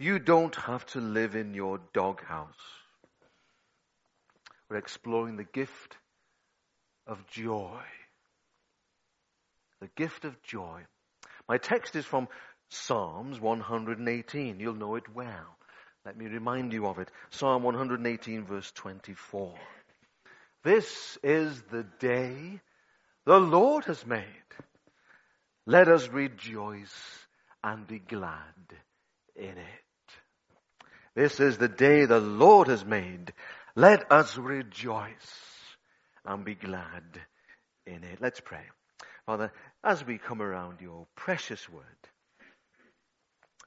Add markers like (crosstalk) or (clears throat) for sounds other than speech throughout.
you don't have to live in your doghouse. We're exploring the gift of joy. The gift of joy. My text is from Psalms 118. You'll know it well. Let me remind you of it. Psalm 118 verse 24. This is the day the Lord has made. Let us rejoice and be glad in it. This is the day the Lord has made. Let us rejoice and be glad in it. Let's pray. Father, as we come around your precious word,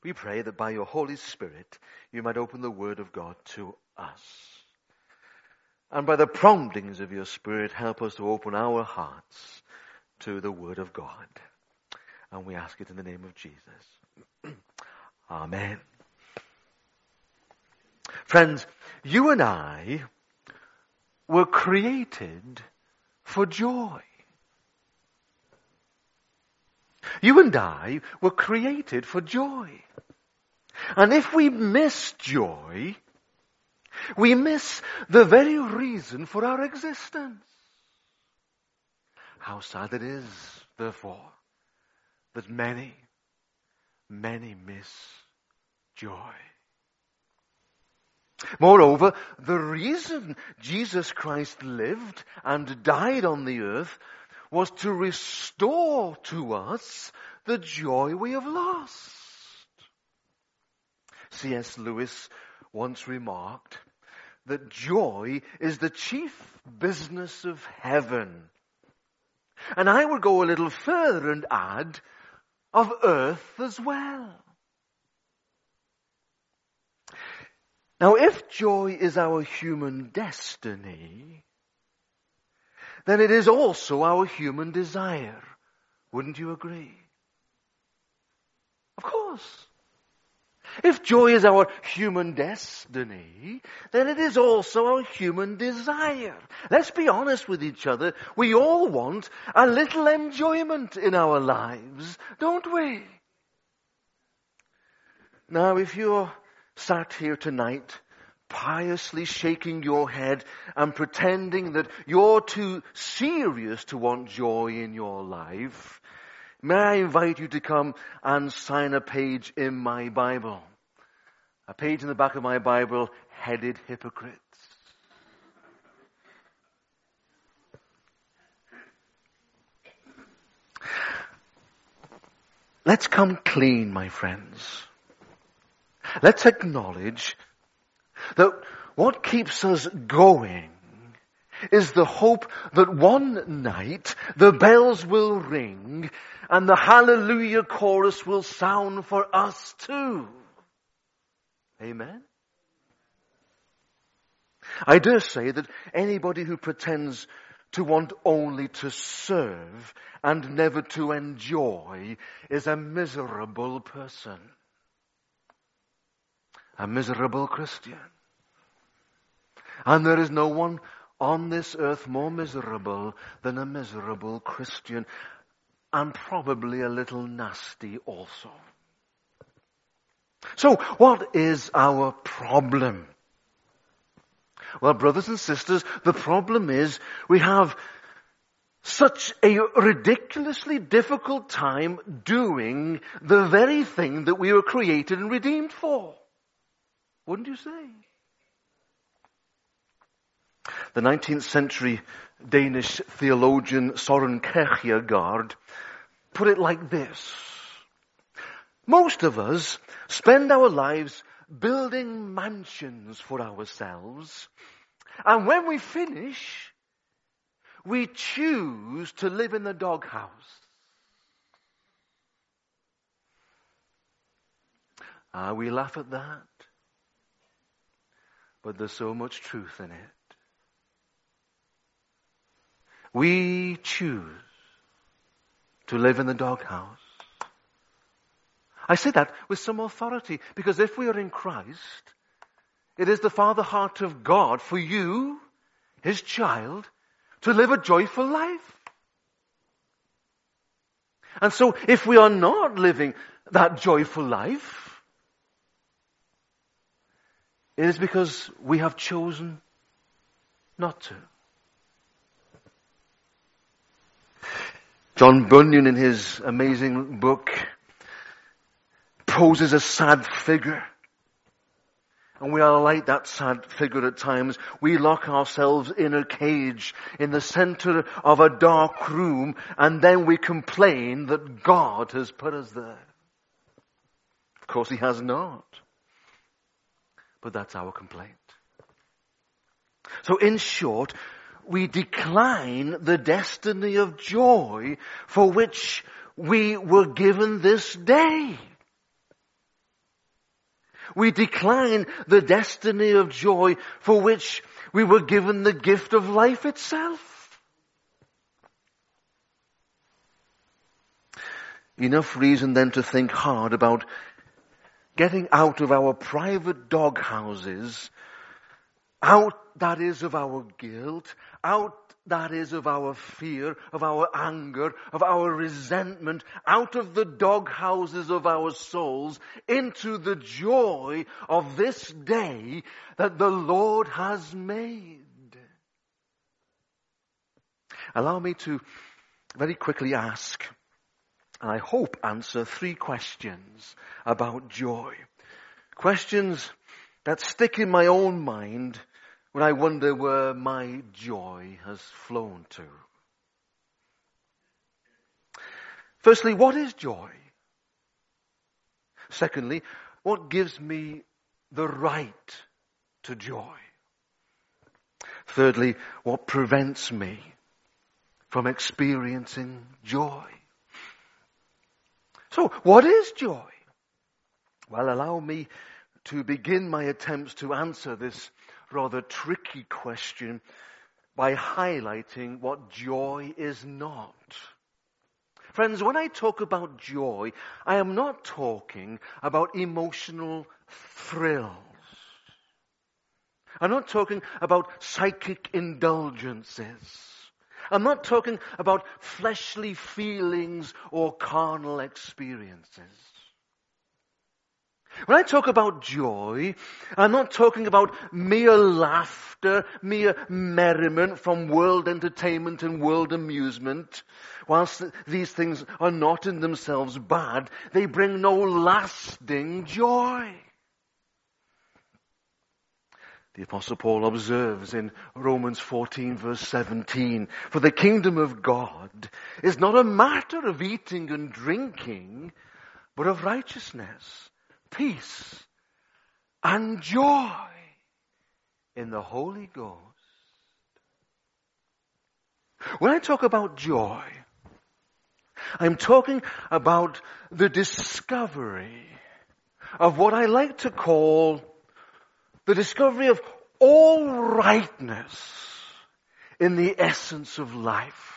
we pray that by your Holy Spirit you might open the word of God to us. And by the promptings of your Spirit, help us to open our hearts to the word of God. And we ask it in the name of Jesus. (clears throat) Amen. Friends, you and I were created for joy. You and I were created for joy. And if we miss joy, we miss the very reason for our existence. How sad it is, therefore, that many, many miss joy. Moreover, the reason Jesus Christ lived and died on the earth was to restore to us the joy we have lost. C.S. Lewis once remarked that joy is the chief business of heaven. And I would go a little further and add of earth as well. Now, if joy is our human destiny, then it is also our human desire. Wouldn't you agree? Of course. If joy is our human destiny, then it is also our human desire. Let's be honest with each other. We all want a little enjoyment in our lives, don't we? Now, if you're sat here tonight piously shaking your head and pretending that you're too serious to want joy in your life, may I invite you to come and sign a page in my Bible. A page in the back of my Bible headed hypocrites. Let's come clean, my friends. Let's acknowledge that what keeps us going is the hope that one night the bells will ring and the hallelujah chorus will sound for us too. Amen? I dare say that anybody who pretends to want only to serve and never to enjoy is a miserable person a miserable Christian. And there is no one on this earth more miserable than a miserable Christian, and probably a little nasty also. So, what is our problem? Well, brothers and sisters, the problem is we have such a ridiculously difficult time doing the very thing that we were created and redeemed for. Wouldn't you say? The 19th century Danish theologian Soren Kierkegaard put it like this. Most of us spend our lives building mansions for ourselves, and when we finish, we choose to live in the doghouse. Ah, we laugh at that but there's so much truth in it. We choose to live in the doghouse. I say that with some authority because if we are in Christ, it is the Father heart of God for you, His child, to live a joyful life. And so if we are not living that joyful life, It is because we have chosen not to. John Bunyan in his amazing book poses a sad figure. And we are like that sad figure at times. We lock ourselves in a cage in the center of a dark room and then we complain that God has put us there. Of course he has not. But that's our complaint. So in short, we decline the destiny of joy for which we were given this day. We decline the destiny of joy for which we were given the gift of life itself. Enough reason then to think hard about getting out of our private dog houses, out that is of our guilt, out that is of our fear, of our anger, of our resentment, out of the dog houses of our souls into the joy of this day that the Lord has made. Allow me to very quickly ask, and I hope answer three questions about joy. Questions that stick in my own mind when I wonder where my joy has flown to. Firstly, what is joy? Secondly, what gives me the right to joy? Thirdly, what prevents me from experiencing joy? So, what is joy? Well, allow me to begin my attempts to answer this rather tricky question by highlighting what joy is not. Friends, when I talk about joy, I am not talking about emotional thrills. I'm not talking about psychic indulgences. I'm not talking about fleshly feelings or carnal experiences. When I talk about joy, I'm not talking about mere laughter, mere merriment from world entertainment and world amusement. Whilst these things are not in themselves bad, they bring no lasting joy. The apostle Paul observes in Romans 14 verse 17, for the kingdom of God is not a matter of eating and drinking, but of righteousness peace and joy in the Holy Ghost. When I talk about joy, I'm talking about the discovery of what I like to call the discovery of all rightness in the essence of life.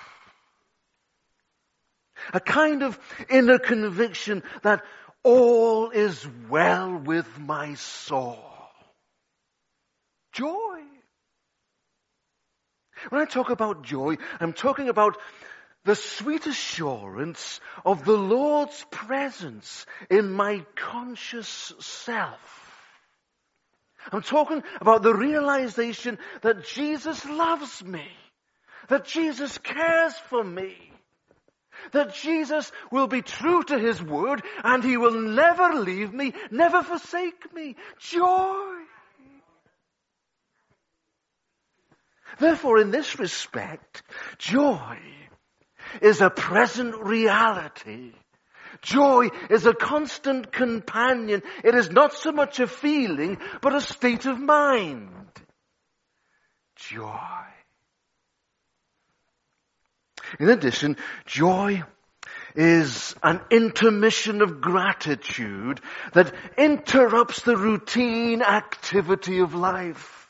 A kind of inner conviction that all is well with my soul. Joy. When I talk about joy, I'm talking about the sweet assurance of the Lord's presence in my conscious self. I'm talking about the realization that Jesus loves me, that Jesus cares for me, that Jesus will be true to His word and He will never leave me, never forsake me. Joy. Therefore, in this respect, joy is a present reality. Joy is a constant companion. It is not so much a feeling, but a state of mind. Joy. In addition, joy is an intermission of gratitude that interrupts the routine activity of life.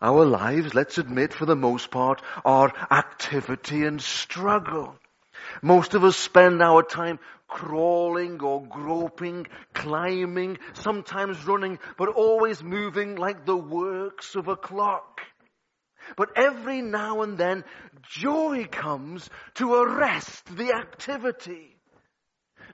Our lives, let's admit, for the most part, are activity and struggle. Most of us spend our time crawling or groping, climbing, sometimes running, but always moving like the works of a clock. But every now and then, joy comes to arrest the activity.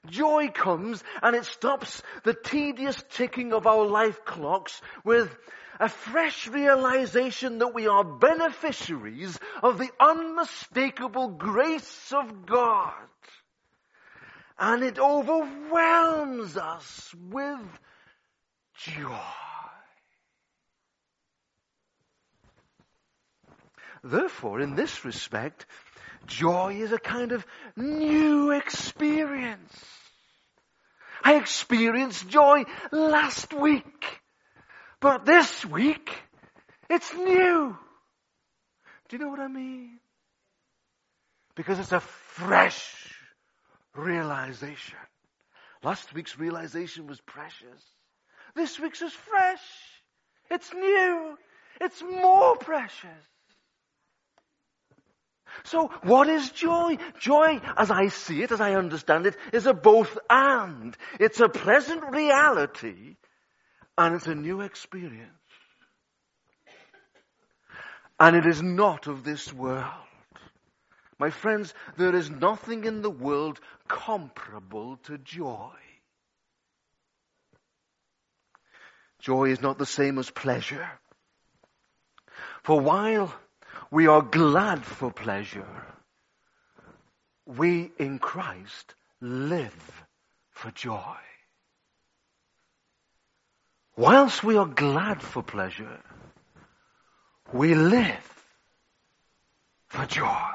Joy comes and it stops the tedious ticking of our life clocks with a fresh realization that we are beneficiaries of the unmistakable grace of God. And it overwhelms us with joy. Therefore, in this respect, joy is a kind of new experience. I experienced joy last week. But this week, it's new. Do you know what I mean? Because it's a fresh realization. Last week's realization was precious. This week's is fresh. It's new. It's more precious. So what is joy? Joy, as I see it, as I understand it, is a both and. It's a pleasant reality and it's a new experience. And it is not of this world. My friends, there is nothing in the world comparable to joy. Joy is not the same as pleasure. For while we are glad for pleasure, we in Christ live for joy. Whilst we are glad for pleasure, we live for joy.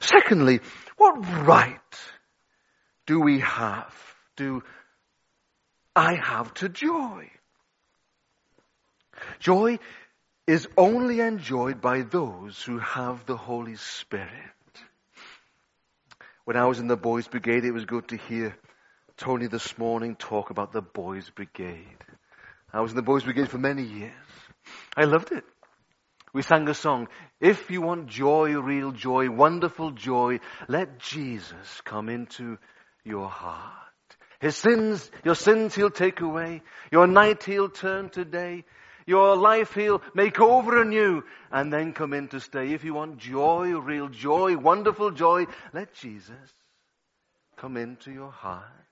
Secondly, what right do we have, do I have to joy? Joy is only enjoyed by those who have the Holy Spirit. When I was in the boys' brigade, it was good to hear Tony this morning talk about the Boys Brigade. I was in the Boys Brigade for many years. I loved it. We sang a song, If you want joy, real joy, wonderful joy, let Jesus come into your heart. His sins, your sins he'll take away. Your night he'll turn to day. Your life he'll make over anew and then come in to stay. If you want joy, real joy, wonderful joy, let Jesus come into your heart.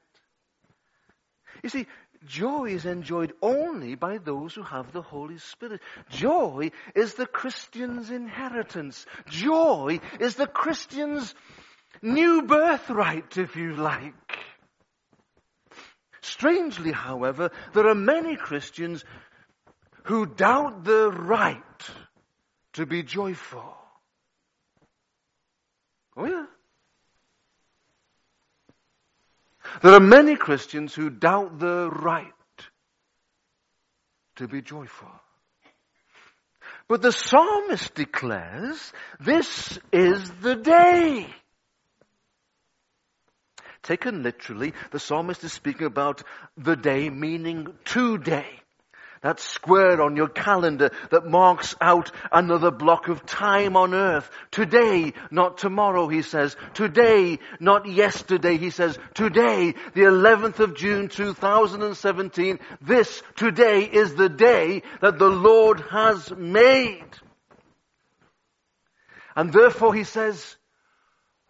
You see, joy is enjoyed only by those who have the Holy Spirit. Joy is the Christian's inheritance. Joy is the Christian's new birthright, if you like. Strangely, however, there are many Christians who doubt the right to be joyful. Oh yeah. There are many Christians who doubt the right to be joyful. But the psalmist declares, this is the day. Taken literally, the psalmist is speaking about the day meaning today that square on your calendar that marks out another block of time on earth. Today, not tomorrow, he says. Today, not yesterday, he says. Today, the 11th of June 2017, this today is the day that the Lord has made. And therefore he says,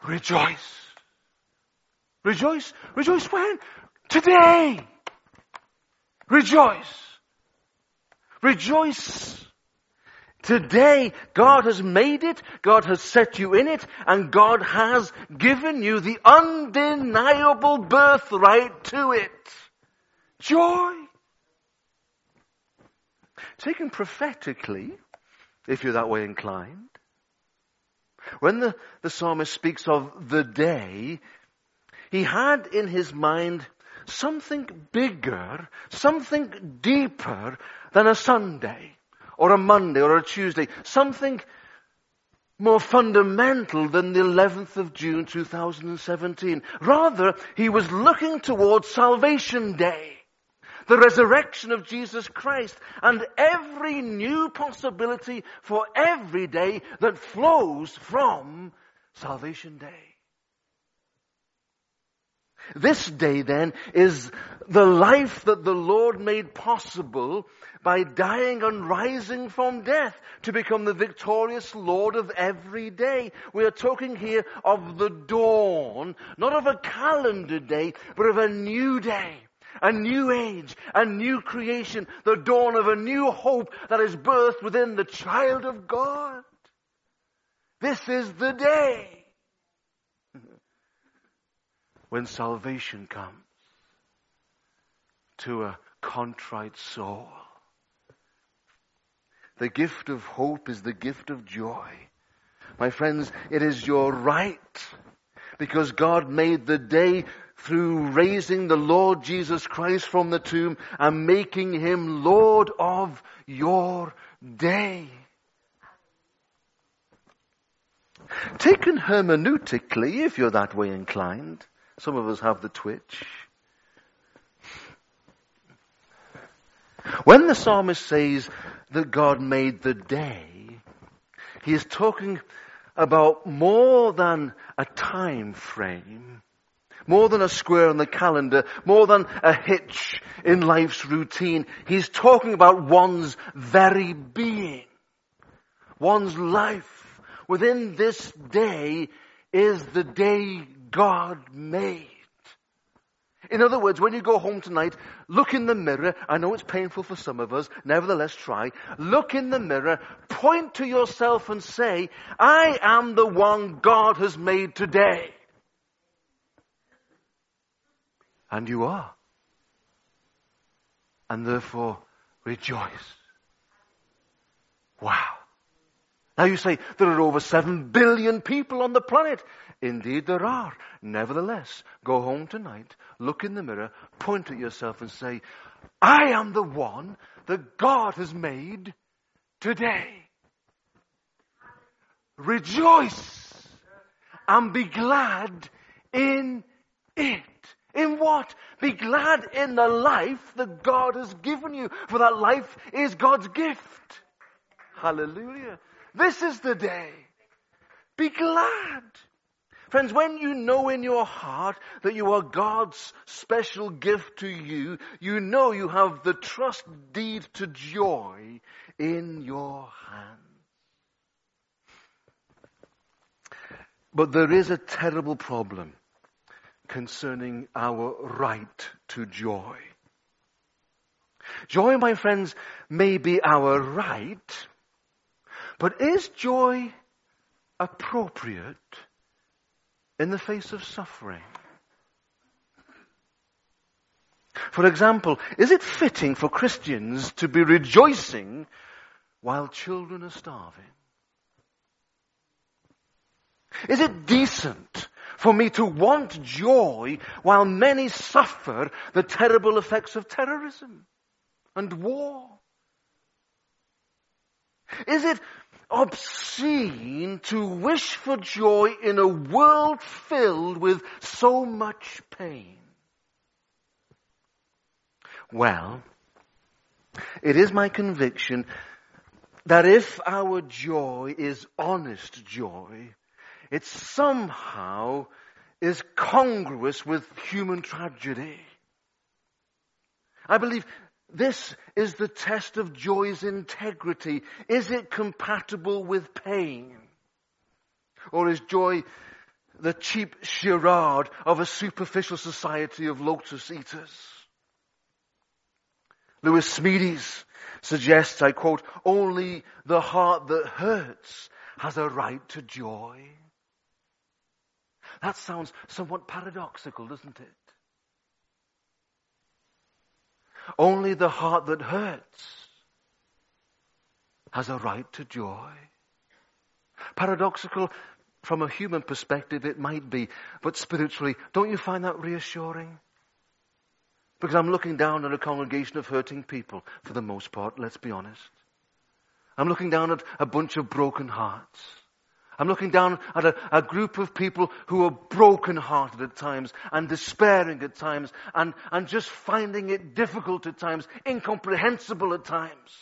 rejoice. Rejoice. Rejoice when? Today. Rejoice. Rejoice. Today, God has made it, God has set you in it, and God has given you the undeniable birthright to it. Joy. Taken prophetically, if you're that way inclined, when the, the psalmist speaks of the day, he had in his mind something bigger, something deeper than a Sunday or a Monday or a Tuesday. Something more fundamental than the 11th of June 2017. Rather, he was looking towards Salvation Day. The resurrection of Jesus Christ and every new possibility for every day that flows from Salvation Day. This day then is the life that the Lord made possible by dying and rising from death to become the victorious Lord of every day. We are talking here of the dawn, not of a calendar day, but of a new day. A new age, a new creation, the dawn of a new hope that is birthed within the child of God. This is the day when salvation comes to a contrite soul. The gift of hope is the gift of joy. My friends, it is your right because God made the day through raising the Lord Jesus Christ from the tomb and making him Lord of your day. Taken hermeneutically, if you're that way inclined, some of us have the twitch. When the psalmist says that God made the day, he is talking about more than a time frame, more than a square on the calendar, more than a hitch in life's routine. He's talking about one's very being, one's life. Within this day is the day God made. In other words, when you go home tonight, look in the mirror. I know it's painful for some of us. Nevertheless, try. Look in the mirror, point to yourself and say, I am the one God has made today. And you are. And therefore, rejoice. Wow. Now you say, there are over seven billion people on the planet. Indeed there are. Nevertheless, go home tonight, look in the mirror, point at yourself and say, I am the one that God has made today. Rejoice and be glad in it. In what? Be glad in the life that God has given you, for that life is God's gift. Hallelujah. This is the day. Be glad. Friends, when you know in your heart that you are God's special gift to you, you know you have the trust deed to joy in your hands. But there is a terrible problem concerning our right to joy. Joy, my friends, may be our right, but is joy appropriate in the face of suffering? For example, is it fitting for Christians to be rejoicing while children are starving? Is it decent for me to want joy while many suffer the terrible effects of terrorism and war? Is it obscene to wish for joy in a world filled with so much pain? Well, it is my conviction that if our joy is honest joy, it somehow is congruous with human tragedy. I believe this is the test of joy's integrity. Is it compatible with pain? Or is joy the cheap charade of a superficial society of lotus eaters? Lewis Smedes suggests, I quote, only the heart that hurts has a right to joy. That sounds somewhat paradoxical, doesn't it? Only the heart that hurts has a right to joy. Paradoxical from a human perspective, it might be, but spiritually, don't you find that reassuring? Because I'm looking down on a congregation of hurting people, for the most part, let's be honest. I'm looking down at a bunch of broken hearts. I'm looking down at a, a group of people who are broken-hearted at times and despairing at times and, and just finding it difficult at times, incomprehensible at times.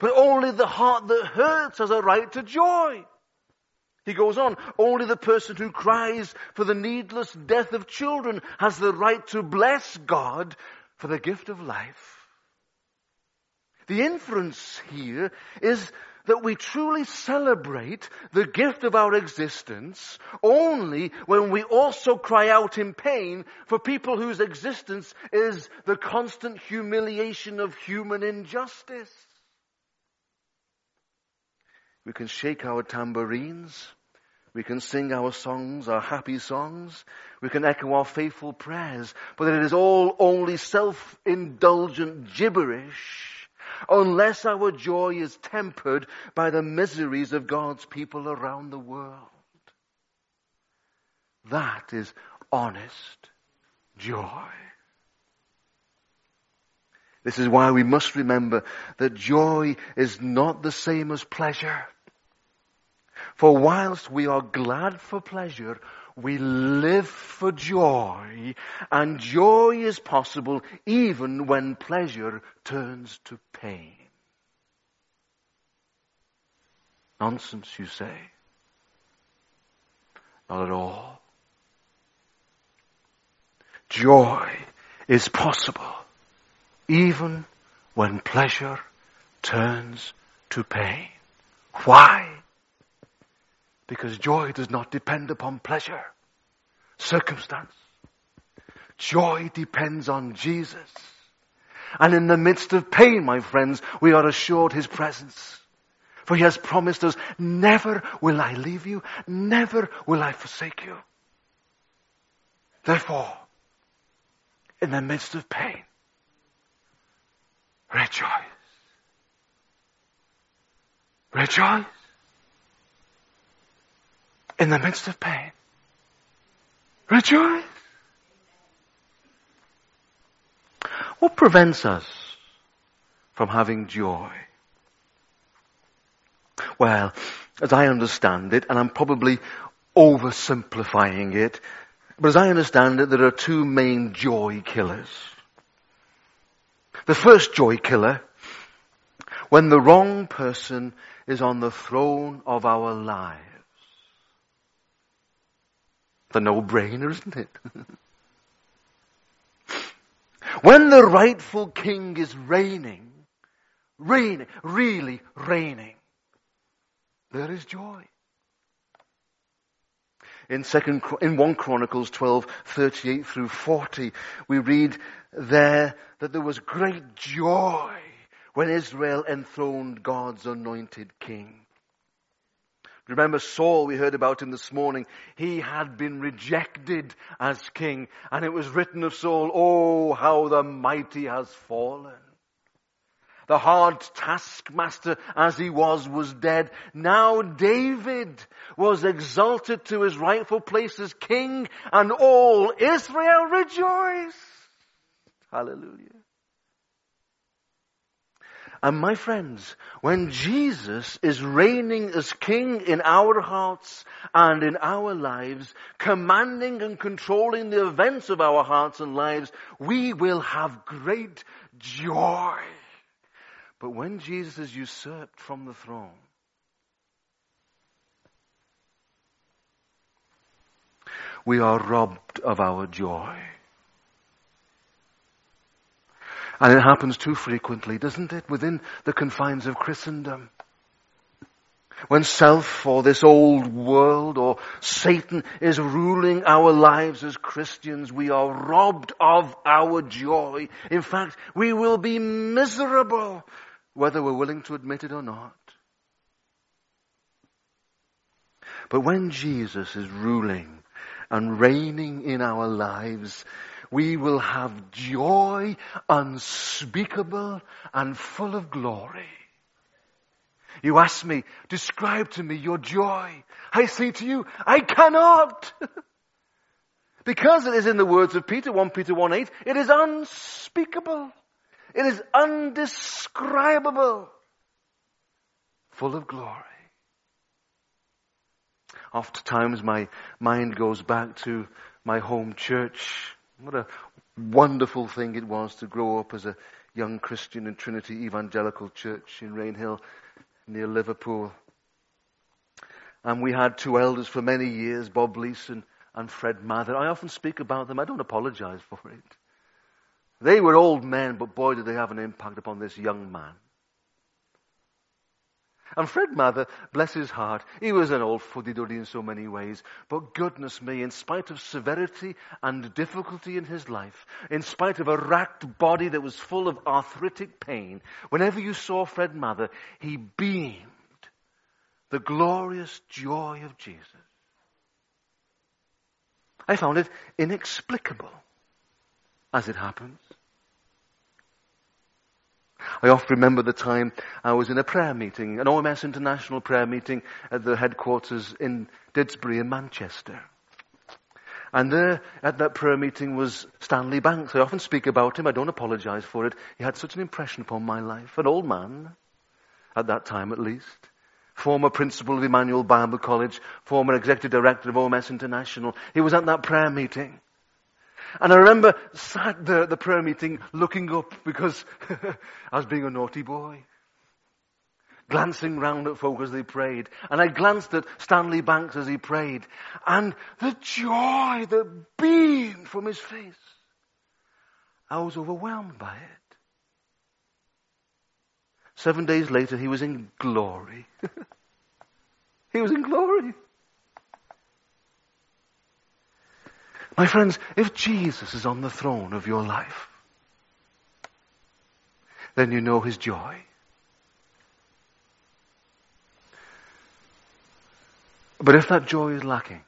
But only the heart that hurts has a right to joy. He goes on, only the person who cries for the needless death of children has the right to bless God for the gift of life. The inference here is that we truly celebrate the gift of our existence only when we also cry out in pain for people whose existence is the constant humiliation of human injustice. We can shake our tambourines. We can sing our songs, our happy songs. We can echo our faithful prayers. But it is all only self-indulgent gibberish unless our joy is tempered by the miseries of God's people around the world. That is honest joy. This is why we must remember that joy is not the same as pleasure. For whilst we are glad for pleasure, we live for joy, and joy is possible even when pleasure turns to pain. Nonsense, you say. Not at all. Joy is possible even when pleasure turns to pain. Why? Because joy does not depend upon pleasure, circumstance. Joy depends on Jesus. And in the midst of pain, my friends, we are assured His presence. For He has promised us, never will I leave you, never will I forsake you. Therefore, in the midst of pain, rejoice. Rejoice in the midst of pain. Rejoice. What prevents us from having joy? Well, as I understand it, and I'm probably oversimplifying it, but as I understand it, there are two main joy killers. The first joy killer, when the wrong person is on the throne of our lives. The no-brainer, isn't it? (laughs) when the rightful king is reigning, reigning, really reigning, there is joy. In second, in 1 Chronicles 12, 38 through 40, we read there that there was great joy when Israel enthroned God's anointed king. Remember Saul, we heard about him this morning. He had been rejected as king. And it was written of Saul, oh, how the mighty has fallen. The hard taskmaster as he was, was dead. Now David was exalted to his rightful place as king and all Israel rejoiced. Hallelujah. And my friends, when Jesus is reigning as King in our hearts and in our lives, commanding and controlling the events of our hearts and lives, we will have great joy. But when Jesus is usurped from the throne, we are robbed of our joy. And it happens too frequently, doesn't it, within the confines of Christendom. When self or this old world or Satan is ruling our lives as Christians, we are robbed of our joy. In fact, we will be miserable whether we're willing to admit it or not. But when Jesus is ruling and reigning in our lives, we will have joy unspeakable and full of glory. You ask me, describe to me your joy. I say to you, I cannot. (laughs) because it is in the words of Peter, 1 Peter 1 8, it is unspeakable. It is undescribable. Full of glory. Oftentimes my mind goes back to my home church what a wonderful thing it was to grow up as a young Christian in Trinity Evangelical Church in Rainhill near Liverpool. And we had two elders for many years, Bob Leeson and Fred Mather. I often speak about them. I don't apologize for it. They were old men, but boy, did they have an impact upon this young man. And Fred Mather, bless his heart, he was an old fuddy-duddy in so many ways. But goodness me, in spite of severity and difficulty in his life, in spite of a racked body that was full of arthritic pain, whenever you saw Fred Mather, he beamed the glorious joy of Jesus. I found it inexplicable, as it happens. I often remember the time I was in a prayer meeting, an OMS International prayer meeting at the headquarters in Didsbury in Manchester. And there at that prayer meeting was Stanley Banks. I often speak about him. I don't apologize for it. He had such an impression upon my life. An old man, at that time at least. Former principal of Emmanuel Bible College, former executive director of OMS International. He was at that prayer meeting. And I remember sat there at the prayer meeting looking up because (laughs) I was being a naughty boy. Glancing round at folk as they prayed. And I glanced at Stanley Banks as he prayed. And the joy that beamed from his face. I was overwhelmed by it. Seven days later, he was in glory. (laughs) he was in glory. My friends, if Jesus is on the throne of your life, then you know his joy. But if that joy is lacking,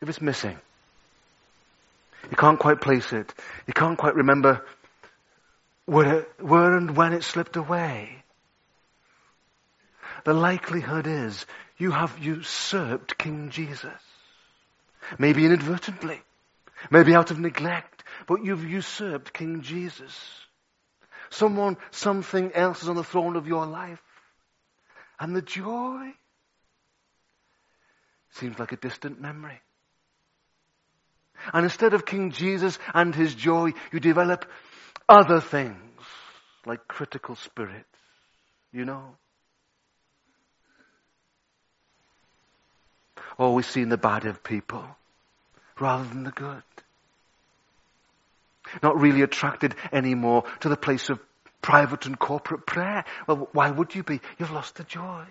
if it's missing, you can't quite place it, you can't quite remember where, where and when it slipped away, the likelihood is you have usurped King Jesus. Maybe inadvertently. Maybe out of neglect. But you've usurped King Jesus. Someone, something else is on the throne of your life. And the joy seems like a distant memory. And instead of King Jesus and his joy, you develop other things like critical spirits. You know? Oh, Always seeing the bad of people rather than the good. Not really attracted anymore to the place of private and corporate prayer. Well, why would you be? You've lost the joy.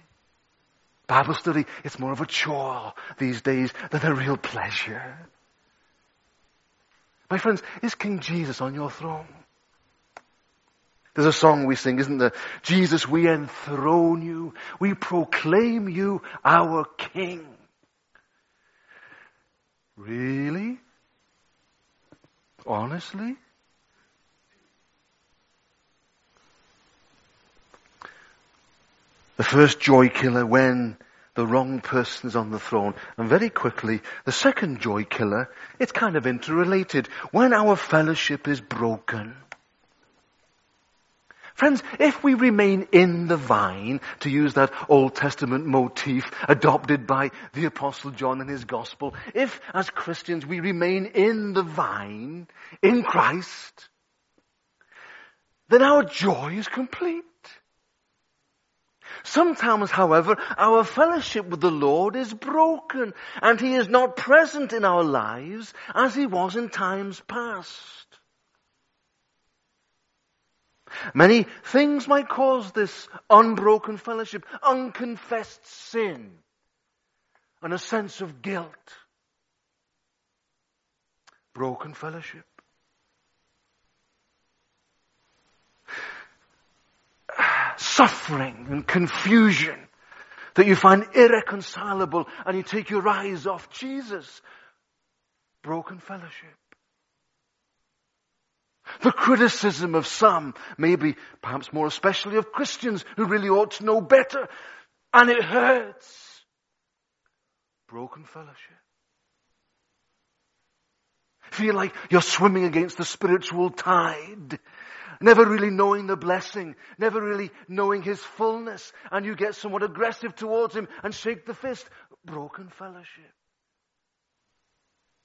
Bible study, it's more of a chore these days than a real pleasure. My friends, is King Jesus on your throne? There's a song we sing, isn't there? Jesus, we enthrone you. We proclaim you our King. Really? Honestly? The first joy killer when the wrong person is on the throne. And very quickly, the second joy killer, it's kind of interrelated. When our fellowship is broken. Friends, if we remain in the vine, to use that Old Testament motif adopted by the Apostle John in his Gospel, if as Christians we remain in the vine, in Christ, then our joy is complete. Sometimes, however, our fellowship with the Lord is broken and He is not present in our lives as He was in times past. Many things might cause this unbroken fellowship, unconfessed sin, and a sense of guilt. Broken fellowship. Suffering and confusion that you find irreconcilable and you take your eyes off Jesus. Broken fellowship. The criticism of some, maybe perhaps more especially of Christians who really ought to know better, and it hurts. Broken fellowship. Feel like you're swimming against the spiritual tide, never really knowing the blessing, never really knowing His fullness, and you get somewhat aggressive towards Him and shake the fist. Broken fellowship.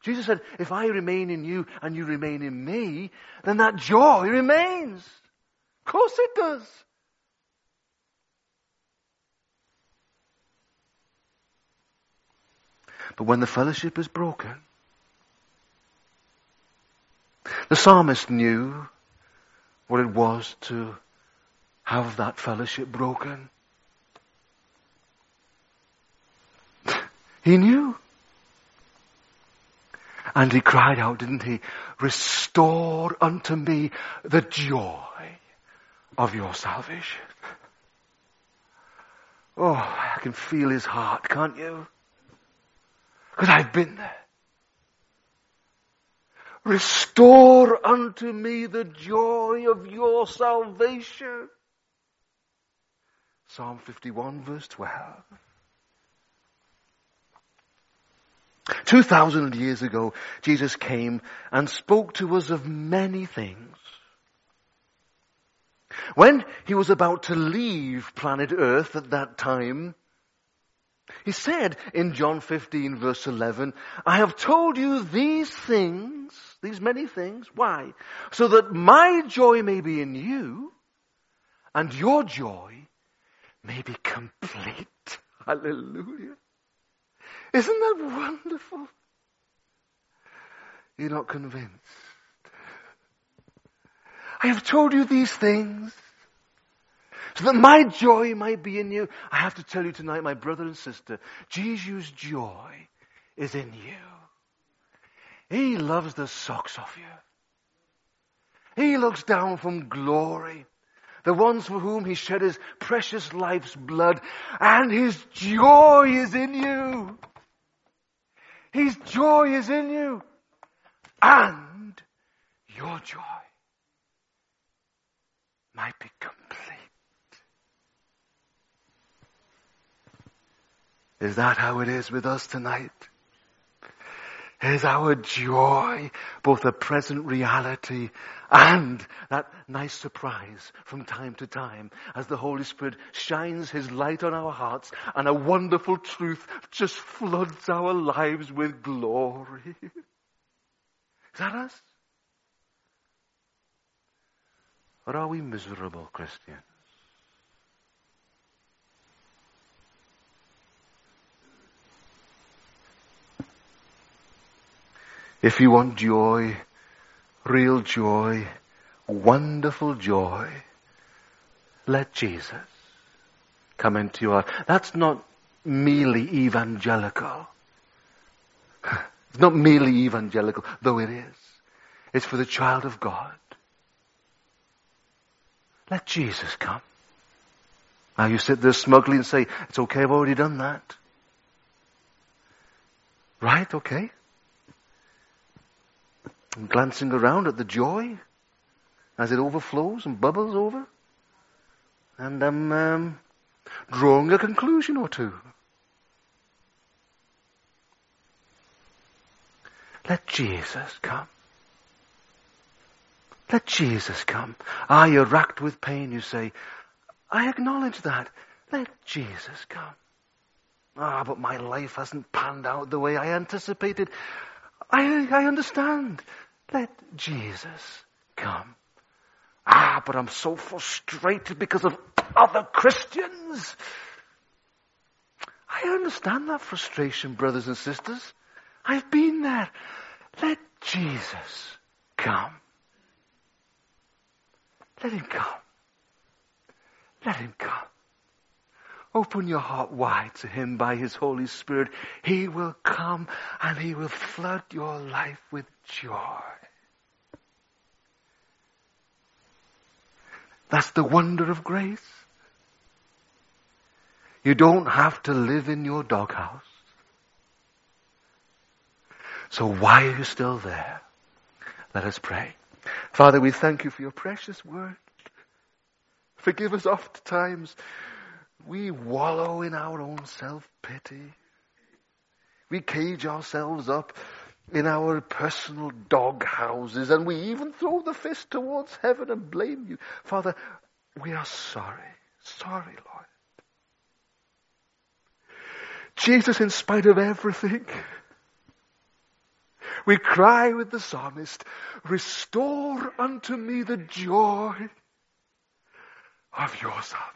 Jesus said, if I remain in you and you remain in me, then that joy remains. Of course it does. But when the fellowship is broken, the psalmist knew what it was to have that fellowship broken. He knew. And he cried out, didn't he? Restore unto me the joy of your salvation. Oh, I can feel his heart, can't you? Because I've been there. Restore unto me the joy of your salvation. Psalm 51 verse 12. 2,000 years ago, Jesus came and spoke to us of many things. When he was about to leave planet Earth at that time, he said in John 15 verse 11, I have told you these things, these many things. Why? So that my joy may be in you and your joy may be complete. (laughs) Hallelujah. Isn't that wonderful? You're not convinced. I have told you these things so that my joy might be in you. I have to tell you tonight, my brother and sister, Jesus' joy is in you. He loves the socks off you. He looks down from glory. The ones for whom he shed his precious life's blood and his joy is in you. His joy is in you. And your joy might be complete. Is that how it is with us tonight? Is our joy both a present reality and that nice surprise from time to time as the Holy Spirit shines His light on our hearts and a wonderful truth just floods our lives with glory? (laughs) Is that us? Or are we miserable Christians? If you want joy, real joy, wonderful joy, let Jesus come into your heart. That's not merely evangelical. (laughs) It's not merely evangelical, though it is. It's for the child of God. Let Jesus come. Now you sit there smugly and say, it's okay, I've already done that. Right, okay. I'm glancing around at the joy as it overflows and bubbles over. And I'm um, drawing a conclusion or two. Let Jesus come. Let Jesus come. Ah, you're racked with pain, you say. I acknowledge that. Let Jesus come. Ah, but my life hasn't panned out the way I anticipated. I, I understand. Let Jesus come. Ah, but I'm so frustrated because of other Christians. I understand that frustration, brothers and sisters. I've been there. Let Jesus come. Let him come. Let him come. Open your heart wide to him by his Holy Spirit. He will come and he will flood your life with joy. That's the wonder of grace. You don't have to live in your doghouse. So why are you still there? Let us pray. Father, we thank you for your precious word. Forgive us oft times we wallow in our own self-pity. We cage ourselves up in our personal dog houses and we even throw the fist towards heaven and blame you. Father, we are sorry. Sorry, Lord. Jesus, in spite of everything, we cry with the psalmist, restore unto me the joy of your salvation.